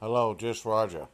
Hello, just Roger.